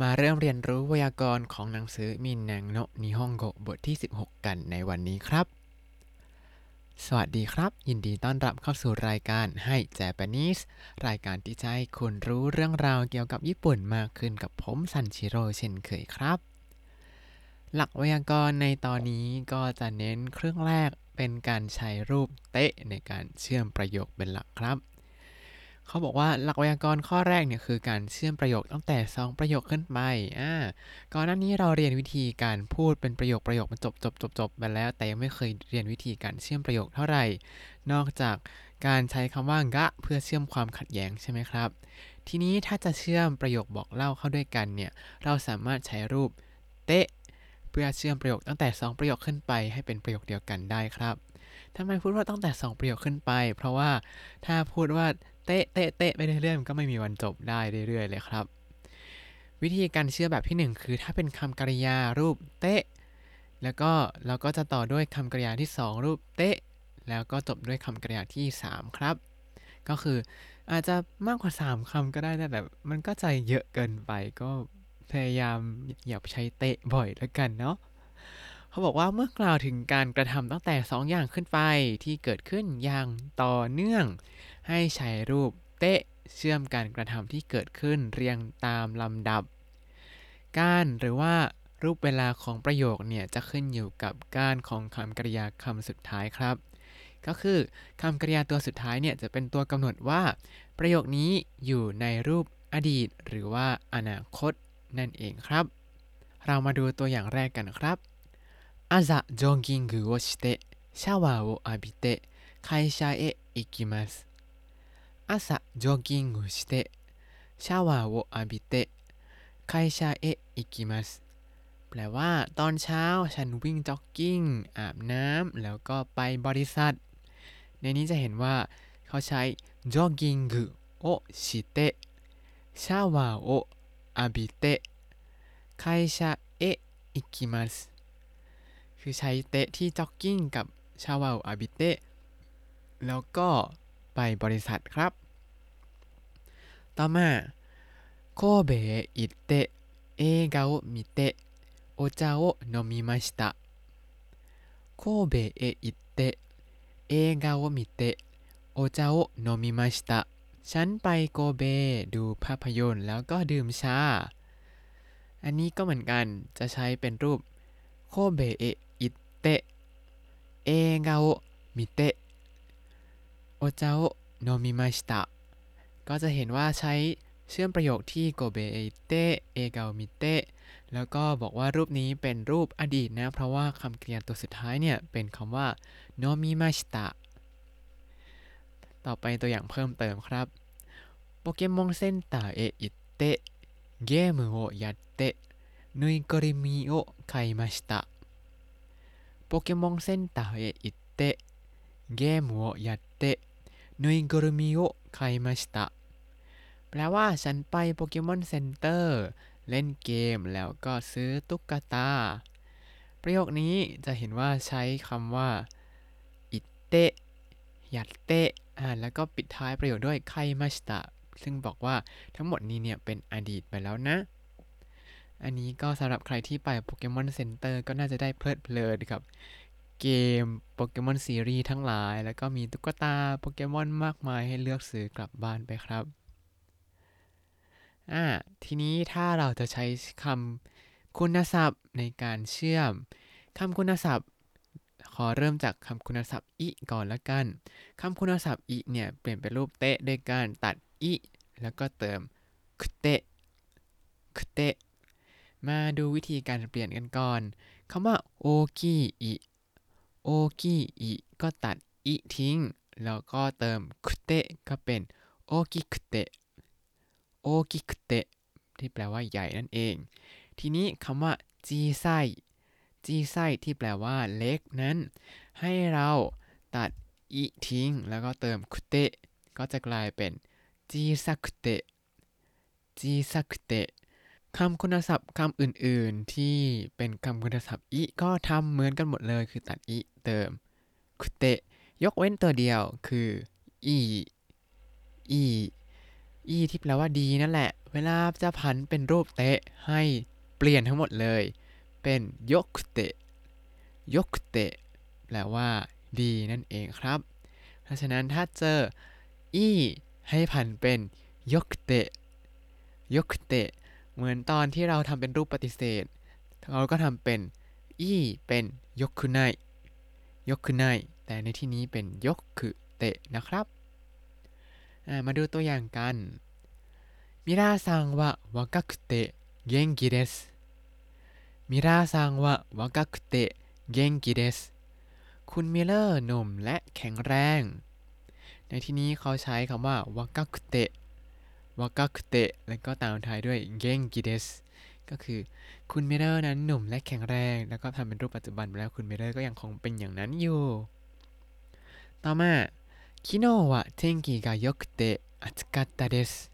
มาเริ่มเรียนรู้ไวยากรณ์ของหนังสือมินนังโนนิฮงโกบทที่ 16 กันในวันนี้ครับ สวัสดีครับ ยินดีต้อนรับเข้าสู่รายการให้เจแปนิสรายการที่จะให้คุณรู้เรื่องราวเกี่ยวกับญี่ปุ่นมากขึ้นกับผมซันชิโร่เช่นเคยครับ หลักไวยากรณ์ในตอนนี้ก็จะเน้นเครื่องแรกเป็นการใช้รูปเตะในการเชื่อมประโยคเป็นหลักครับ เขาบอกว่าหลักไวยากรณ์ข้อแรกเนี่ยคือการเชื่อมประโยคตั้งแต่ 2 ประโยคขึ้นไปอ่าก่อนหน้านี้เราเรียนวิธีการพูดเป็นประโยคประโยคมันจบจบจบจบไปแล้ว แต่ยังไม่เคยเรียนวิธีการเชื่อมประโยคเท่าไหร่ นอกจากการใช้คำว่ากะเพื่อเชื่อมความขัดแย้งใช่ไหมครับ ทีนี้ถ้าจะเชื่อมประโยคบอกเล่าเข้าด้วยกันเนี่ยเราสามารถใช้รูปเตะเพื่อเชื่อมประโยคตั้งแต่ 2 ประโยคขึ้นไปให้เป็นประโยคเดียวกันได้ครับทำไมพูดว่าตั้งแต่ 2 ประโยคขึ้นไป เพราะว่าถ้าพูดว่า เตะเตะเตะไปเรื่อยๆมันก็ไม่มีวันจบได้เรื่อยๆเลยครับ วิธีการเชื่อแบบที่ 1 คือถ้าเป็นคำกริยารูปเตะ แล้วก็เราก็จะต่อด้วยคำกริยาที่ 2 รูปเตะ แล้วก็จบด้วยคำกริยาที่ 3 ครับ ก็คืออาจจะมากกว่า 3คำก็ได้นะแต่มันก็ใจเยอะเกินไปก็พยายามอย่าใช้เตะบ่อยแล้วกันเนาะเขาบอกว่าเมื่อกล่าวถึงการกระทำตั้งแต่ 2 อย่างขึ้นไปที่เกิดขึ้นอย่างต่อเนื่อง ให้ใช้รูปเตะ เชื่อมการกระทำที่เกิดขึ้นเรียงตามลำดับ การหรือว่ารูปเวลาของประโยคเนี่ยจะขึ้นอยู่กับการของคำกริยาคำสุดท้ายครับ ก็คือคำกริยาตัวสุดท้ายเนี่ยจะเป็นตัวกำหนดว่า ประโยคนี้อยู่ในรูปอดีต หรือว่าอนาคตนั่นเองครับ เรามาดูตัวอย่างแรกกันครับ朝ジョギングをしてシャワーを浴びて会社へ行きます 朝ジョギングしてシャワーを浴びて会社へ行きますแปลว่า ตอนเช้าฉันวิ่งจ็อกกิ้ง อาบน้ำแล้วก็ไปบริษัท ในนี้จะเห็นว่า เขาใช้ジョギングをしてシャワーを浴びて会社へ行きますคือใช้เตะที่จ็อกกิ้งกับชาวาอาบิเตะแล้วก็ ไปบริษัทครับ ต่อมา神戸へ行って映画を見てお茶を飲みましたโคเบะอิเตะเอกาโอมิเตะโอจาโอนมิมาชิตะฉันไปโกเบดูภาพยนตร์แล้วก็ดื่มชา อันนี้ก็เหมือนกันจะใช้เป็นรูปโคเบะอิเตะเอกาโอมิเตะ โอเจ้าโนมิมาชิตะก็จะเห็นว่าใช้เชื่อมประโยคที่โกเบเอเตเอเกามิเตแล้วก็บอกว่ารูปนี้เป็นรูปอดีตนะ เพราะว่าคำกริยาตัวสุดท้ายเนี่ย เป็นคำว่า飲みましたต่อไปตัวอย่างเพิ่มเติมครับポケモンセンターへ行ってゲームをやってぬいぐるみを買いました ポケモンセンターへ行ってゲームをやって ぬいぐるみを買いましたแปลว่าฉันไปโปเกมอนเซ็นเตอร์เล่นเกมแล้วก็ซื้อตุ๊กตา ประโยคนี้จะเห็นว่าใช้คำว่าอิเตะยัดเตะอ่าแล้วก็ปิดท้ายประโยคด้วย買いましたซึ่งบอกว่าทั้งหมดนี้เนี่ยเป็นอดีตไปแล้วนะ อันนี้ก็สำหรับใครที่ไปโปเกมอนเซ็นเตอร์ก็น่าจะได้เพลิดเพลินครับ เกมโปเกมอนซีรีส์ทั้งหลาย แล้วก็มีตุ๊กตาโปเกมอนมากมายให้เลือกซื้อกลับบ้านไปครับอ่าทีนี้ถ้าเราจะใช้คำคุณศัพท์ในการเชื่อมคำคุณศัพท์ ขอเริ่มจากคำคุณศัพท์อิก่อนละกันคำคุณศัพท์อิเนี่ยเปลี่ยนเป็นรูปเตะด้วยการตัดอิแล้วก็เติมคุเตะคุเตะมาดูวิธีการเปลี่ยนกันก่อนคำว่าโอกิอิ โอกิอิก็ตัด い ทิ้ง แล้วก็เติมくて ก็เป็น 大きくて 大きくてที่แปลว่าใหญ่นั่นเอง ทีนี้คำว่าจีไซจีไซที่แปลว่าเล็กนั้น ให้เราตัดอิทิ้ง แล้วก็เติมくてก็จะกลายเป็น小さくて 小さくて คำคุณศัพท์คำอื่นๆ ที่เป็นคำคุณศัพท์อิก็ทำเหมือนกันหมดเลยคือตัดอิเติมคุเตะยกเว้นตัวเดียวคืออีอีอีที่แปลว่าดีนั่นแหละ เวลาจะผันเป็นรูปเตะให้เปลี่ยนทั้งหมดเลย เป็นยกเตะยกเตะแปลว่าดีนั่นเองครับ เพราะฉะนั้นถ้าเจออีให้ผันเป็นยกเตะยกเตะ เหมือนตอนที่เราทำเป็นรูปปฏิเสธ เราก็ทำเป็นอีเป็นยกคือไนยกคือไนแต่ในที่นี้เป็นยกคือเตะนะครับ มาดูตัวอย่างกันมิราซังวะวากะคุเตะเกงกิเดสมิราซังวะวากะคุเตะเกงกิเดสคุณมิเลอร์หนุ่มและแข็งแรง ในที่นี้เขาใช้คำว่าวากะคุเตะ วากะคุเตะแล้วก็ตามท้ายด้วยเกงกิเดสก็คือคุณมิเลอร์นั้นหนุ่มและแข็งแรง แล้วก็ทำเป็นรูปปัจจุบันไปแล้วคุณมิเลอร์ก็ยังคงเป็นอย่างนั้นอยู่ ต่อมา昨日は天気が良くて暑かったです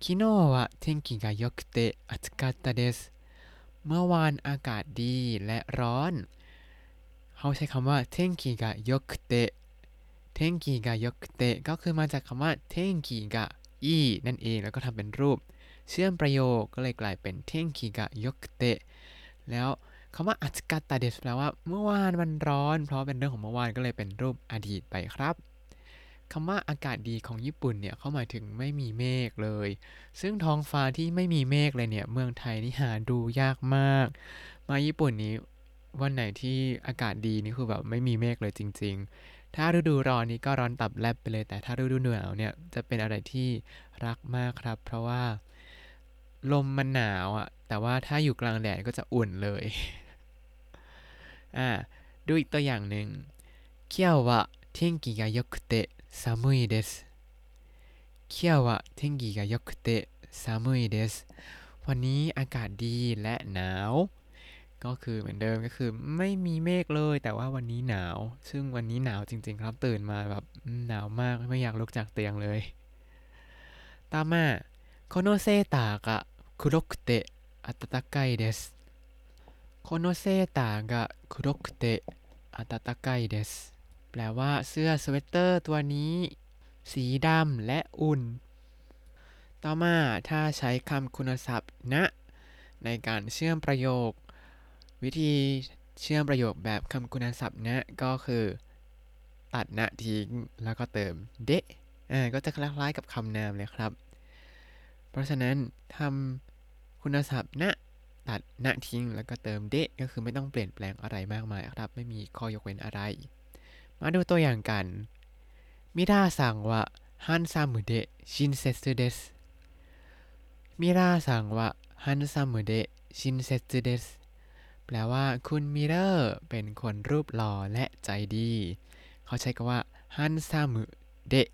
昨日は天気が良くて暑かったですเมื่อวานอากาศดีและร้อนเขาใช้คำว่าเทงกีกะยกเตะเทงกีกะยกเตะก็คือมาจากคำว่าเทงกีกะ อีนั่นเองแล้วก็ทำเป็นรูป เชื่อมประโยคก็เลยกลายเป็นเท่งกีกะยกเตะแล้วคำว่าอัจกัตตาเดสแปลว่าเมื่อวานมันร้อน เพราะเป็นเรื่องของเมื่อวานก็เลยเป็นรูปอดีตไปครับคำว่าอากาศดีของญี่ปุ่นเนี่ยเขาหมายถึงไม่มีเมฆเลย ซึ่งท้องฟ้าที่ไม่มีเมฆเลยเนี่ยเมืองไทยนี่หาดูยากมาก มาญี่ปุ่นนี้วันไหนที่อากาศดีนี่คือแบบไม่มีเมฆเลยจริง ๆ ถ้าฤดูร้อนนี่ก็ร้อนตับแลบไปเลย แต่ถ้าฤดูหนาวเนี่ยจะเป็นอะไรที่รักมากครับ เพราะว่า ลมมันหนาวอะ่ะ แต่ว่าถ้าอยู่กลางแดดก็จะอุ่นเลยอ่าดูอีกตัวอย่างหนึ่ง今日は天気が良くて寒いです今日は天気が良くて寒いですวันนี้อากาศดีและหนาว ก็คือเหมือนเดิมก็คือไม่มีเมฆเลย แต่ว่าวันนี้หนาว ซึ่งวันนี้หนาวจริง ๆ ครับตื่นมาแบบหนาวมากไม่อยากลุกจากเตียงเลยตามมาこのセーターが黒くて暖かいですこのセーターが黒くて暖かいですแปลว่าเสื้อสเวตเตอร์ตัวนี้ สีดำและอุ่น ต่อมาถ้าใช้คำคุณศัพท์ณนะในการเชื่อมประโยค วิธีเชื่อมประโยคแบบคำคุณศัพท์นะก็คือ ตัดนะทิ้งแล้วก็เติมเดะอ่าก็จะคล้ายๆกับคำนามเลยครับ เพราะฉะนั้นทำคุณศัพท์นะตัดนะทิ้งแล้วก็เติมเดะก็คือไม่ต้องเปลี่ยนแปลงอะไรมากมายครับ ไม่มีข้อยกเว้นอะไร มาดูตัวอย่างกันミラーさんはハンサムで親切です ミラーさんはハンサムで親切です แปลว่าคุณมิเลอร์เป็นคนรูปหล่อและใจดี เขาใช้คำว่าハンサムで ハ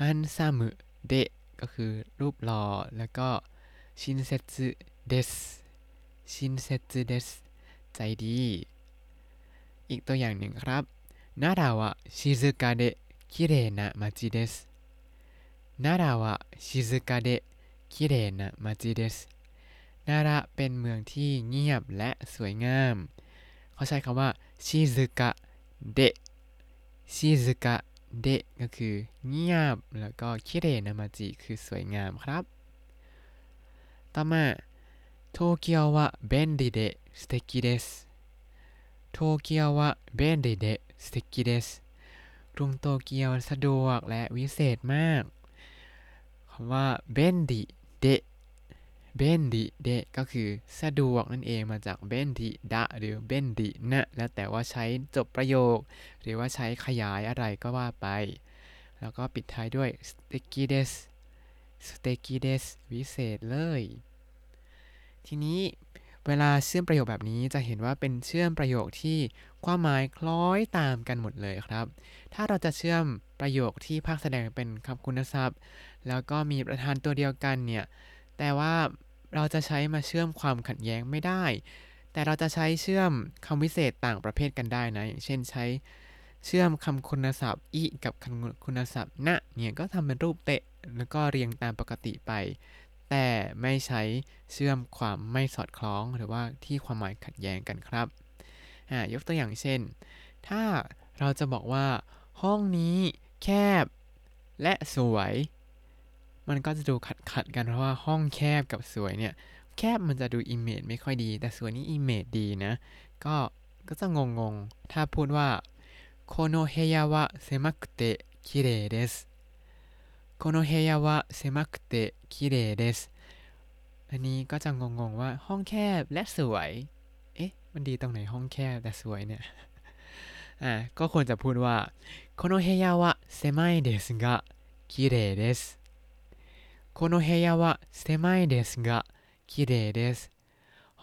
ンサムで ก็คือรูปหล่อแล้วก็親切です 親切เดสใจดี อีกตัวอย่างหนึ่งครับนาดาวะชิซุกะเดะคิเรนะมาจิเดสนาดาวะชิซุกะเดะคิเรนะมาจิเดส นาระเป็นเมืองที่เงียบและสวยงาม เขาใช้คำว่าชิซึกะเดะชิซึกะเดะก็คือเงียบ แล้วก็คิเรนามาจิคือสวยงามครับ ต่อมา東京は便利ですてきです 東京は便利ですてきですกรุงโตเกียวสะดวกและวิเศษมากคำว่า便利で 便利で ก็คือสะดวกนั่นเองมาจาก便利だ หรือ 便利なแล้วแต่ว่าใช้จบประโยค หรือว่าใช้ขยายอะไรก็ว่าไป แล้วก็ปิดท้ายด้วยすてきですสเตกิเดสวิเศษเลย ทีนี้เวลาเชื่อมประโยคแบบนี้จะเห็นว่าเป็นเชื่อมประโยคที่ความหมายคล้อยตามกันหมดเลยครับ ถ้าเราจะเชื่อมประโยคที่ภาคแสดงเป็นคำคุณศัพท์ แล้วก็มีประธานตัวเดียวกันเนี่ย แต่ว่า เราจะใช้มาเชื่อมความขัดแย้งไม่ได้ แต่เราจะใช้เชื่อมคำวิเศษต่างประเภทกันได้นะ อย่างเช่นใช้เชื่อมคำคุณศัพท์อีกับคำคุณศัพท์นะเนี่ยก็ทำเป็นรูปเตะแล้วก็เรียงตามปกติไป แต่ไม่ใช้เชื่อมความไม่สอดคล้องหรือว่าที่ความหมายขัดแย้งกันครับยกตัวอย่างเช่น ถ้าเราจะบอกว่า ห้องนี้แคบ และสวย มันก็จะดูขัดขัดกันเพราะว่าห้องแคบกับสวยเนี่ย แคบมันจะดู image ไม่ค่อยดี แต่สวยนี่ image ดีนะ ก็ก็จะงงงถ้าพูดว่าโคโนเฮยาวะเซมักเตะคิเรเดสโคโนเฮยาวะเซมักเตะคิเรเดสอันนี้ก็จะงงๆว่าห้องแคบและสวย เอ๊ะ มันดีตรงไหนห้องแคบแต่สวยเนี่ย อะก็ควรจะพูดว่าโคโนเฮยาวะเซมัยเดสกะคิเรเดส この部屋は狭いですが綺麗です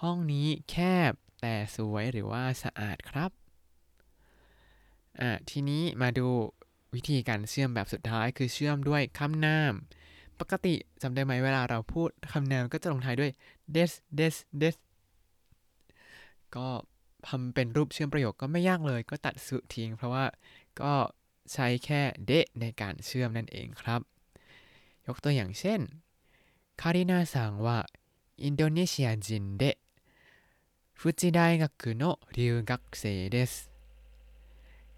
ห้องนี้แคบแต่สวยหรือว่าสะอาดครับ อ่า ทีนี้มาดูวิธีการเชื่อมแบบสุดท้ายคือเชื่อมด้วยคำนาม ปกติจำได้ไหมเวลาเราพูดคำนามก็จะลงท้ายด้วย des des des ก็ทำเป็นรูปเชื่อมประโยคก็ไม่ยากเลย ก็ตัดสุทิ้ง เพราะว่าก็ใช้แค่เดะในการเชื่อมนั่นเองครับ ย กตัวอย่างเช่นカリナさんはインドネシア人で富士大学の留学生です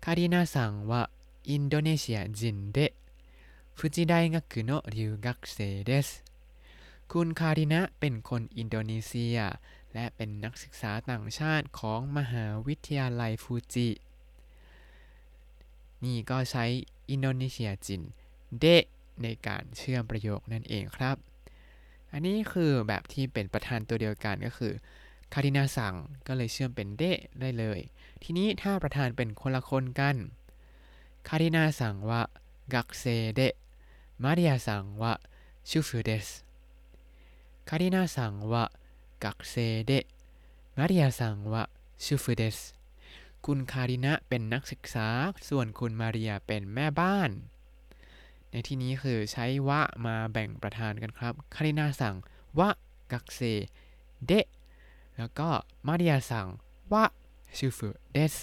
カリナさんはインドネシア人で富士大学の留学生ですคุณคารินะเป็นคนอินโดนีเซีย และเป็นนักศึกษาต่างชาติของมหาวิทยาลัยฟูจิ นี่ก็ใช้インドネシア人で ในการเชื่อมประโยคนั่นเองครับ อันนี้คือแบบที่เป็นประธานตัวเดียวกันก็คือカリナさん ก็เลยเชื่อมเป็น で ได้เลย ทีนี้ถ้าประธานเป็นคนละคนกันカリナさんは学生でマリアさんは主婦です カリナさんは学生でマリアさんは主婦ですคุณคารินะเป็นนักศึกษา ส่วนคุณมาเรียเป็นแม่บ้าน ในที่นี้คือใช้วะมาแบ่งประธานกันครับคารินาสั่งวะกักเซเดะแล้วก็มาเรียสั่งวะชูฟูเดส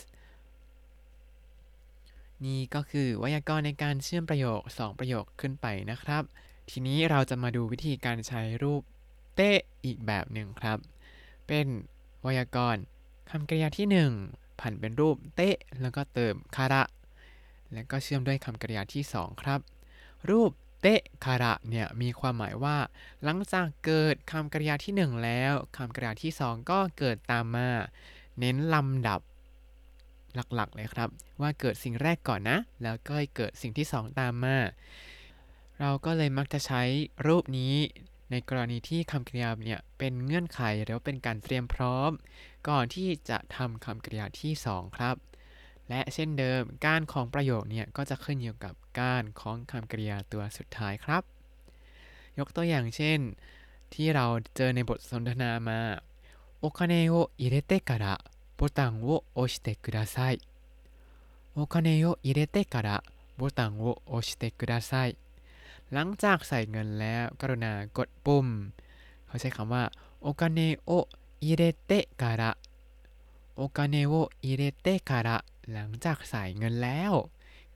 นี่ก็คือไวยากรณ์ในการเชื่อมประโยค 2 ประโยคขึ้นไปนะครับ ทีนี้เราจะมาดูวิธีการใช้รูปเตะอีกแบบหนึ่งครับ เป็นไวยากรณ์คำกริยาที่ 1 ผันเป็นรูปเตะแล้วก็เติมคาระ แล้วก็เชื่อมด้วยคำกริยาที่ 2 ครับ รูปเตะคาระเนี่ยมีความหมายว่า หลังจากเกิดคำกริยาที่ 1 แล้วคำกริยาที่ 2 ก็เกิดตามมา เน้นลำดับหลักๆเลยครับ ว่าเกิดสิ่งแรกก่อนนะ แล้วก็เกิดสิ่งที่ 2 ตามมา เราก็เลยมักจะใช้รูปนี้ในกรณีที่คำกริยาเนี่ยเป็นเงื่อนไขหรือว่าเป็นการเตรียมพร้อม ก่อนที่จะทำคำกริยาที่ 2 ครับ และเช่นเดิมการของประโยคเนี่ยก็จะขึ้นอยู่กับการของคำกริยาตัวสุดท้ายครับ ยกตัวอย่างเช่น ที่เราเจอในบทสนทนามาโอคาเนโออิเรเตะระボタンを押してくださいお金を入れてからボタンを押してくださいหลังจากใส่เงินแล้วกรุณากดปุ่ม เขาใช้คำว่าโอคาเนโออิเรเตะการะโอคาเนโออิเรเตะการะ หลังจากใส่เงินแล้ว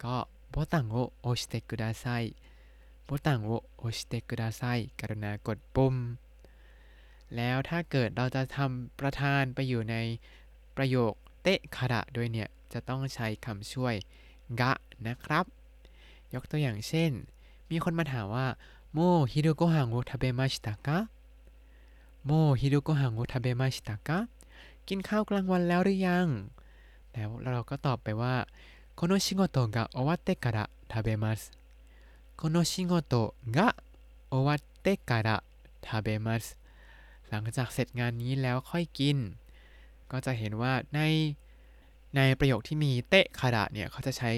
ก็ボタンを押してください ボタンを押してくださいกรุณากดปุ่ม แล้วถ้าเกิดเราจะทำประธานไปอยู่ในประโยคเตะคาระด้วยเนี่ย จะต้องใช้คำช่วยกะนะครับ ยกตัวอย่างเช่น มีคนมาถามว่าโมฮิรุโกฮังโอทาเบมาชิตะกะโมฮิรุโกฮังโอทาเบมาชิตะกะกินข้าวกลางวันแล้วหรือยัง แล้วเราก็ตอบไปว่าこの仕事が終わってから食べますこの仕事が終わってから食べますหลังจากเสร็จงานนี้แล้วค่อยกิน ก็จะเห็นว่าในในประโยคที่มีเตะคาระเนี่ยเขาจะใช้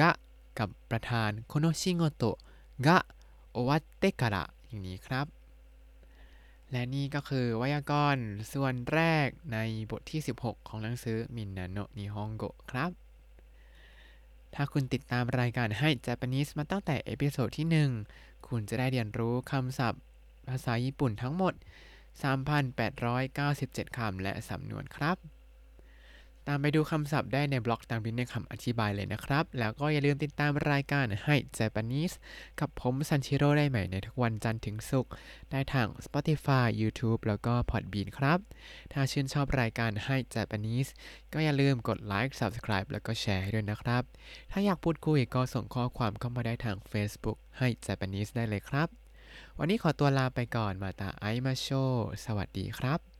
กะกับประธานโคโนชิโงโตะกะโอวัตเตะการะอย่างนี้ครับ และนี่ก็คือไวยากรณ์ส่วนแรกในบทที่ 16 ของหนังสือみんなの日本語ครับ ถ้าคุณติดตามรายการให้ Japanese มาตั้งแต่ episode ที่ 1 คุณจะได้เรียนรู้คำศัพท์ ภาษาญี่ปุ่นทั้งหมด 3,897 คำและสำนวนครับ ตามไปดูคำศัพท์ได้ในบล็อกตามลิงก์ในคำอธิบายเลยนะครับ แล้วก็อย่าลืมติดตามรายการให้ Japanese กับผมซันชิโร่ได้ใหม่ในทุกวันจันทร์ถึงศุกร์ได้ทาง Spotify YouTube แล้วก็ Podbean ครับ ถ้าชื่นชอบรายการให้ Japanese ก็อย่าลืมกดไลค์ Subscribe แล้วก็แชร์ให้ด้วยนะครับ ถ้าอยากพูดคุยก็ส่งข้อความเข้ามาได้ทาง Facebook ให้ Japanese ได้เลยครับ วันนี้ขอตัวลาไปก่อนมาตาไอมาโช สวัสดีครับ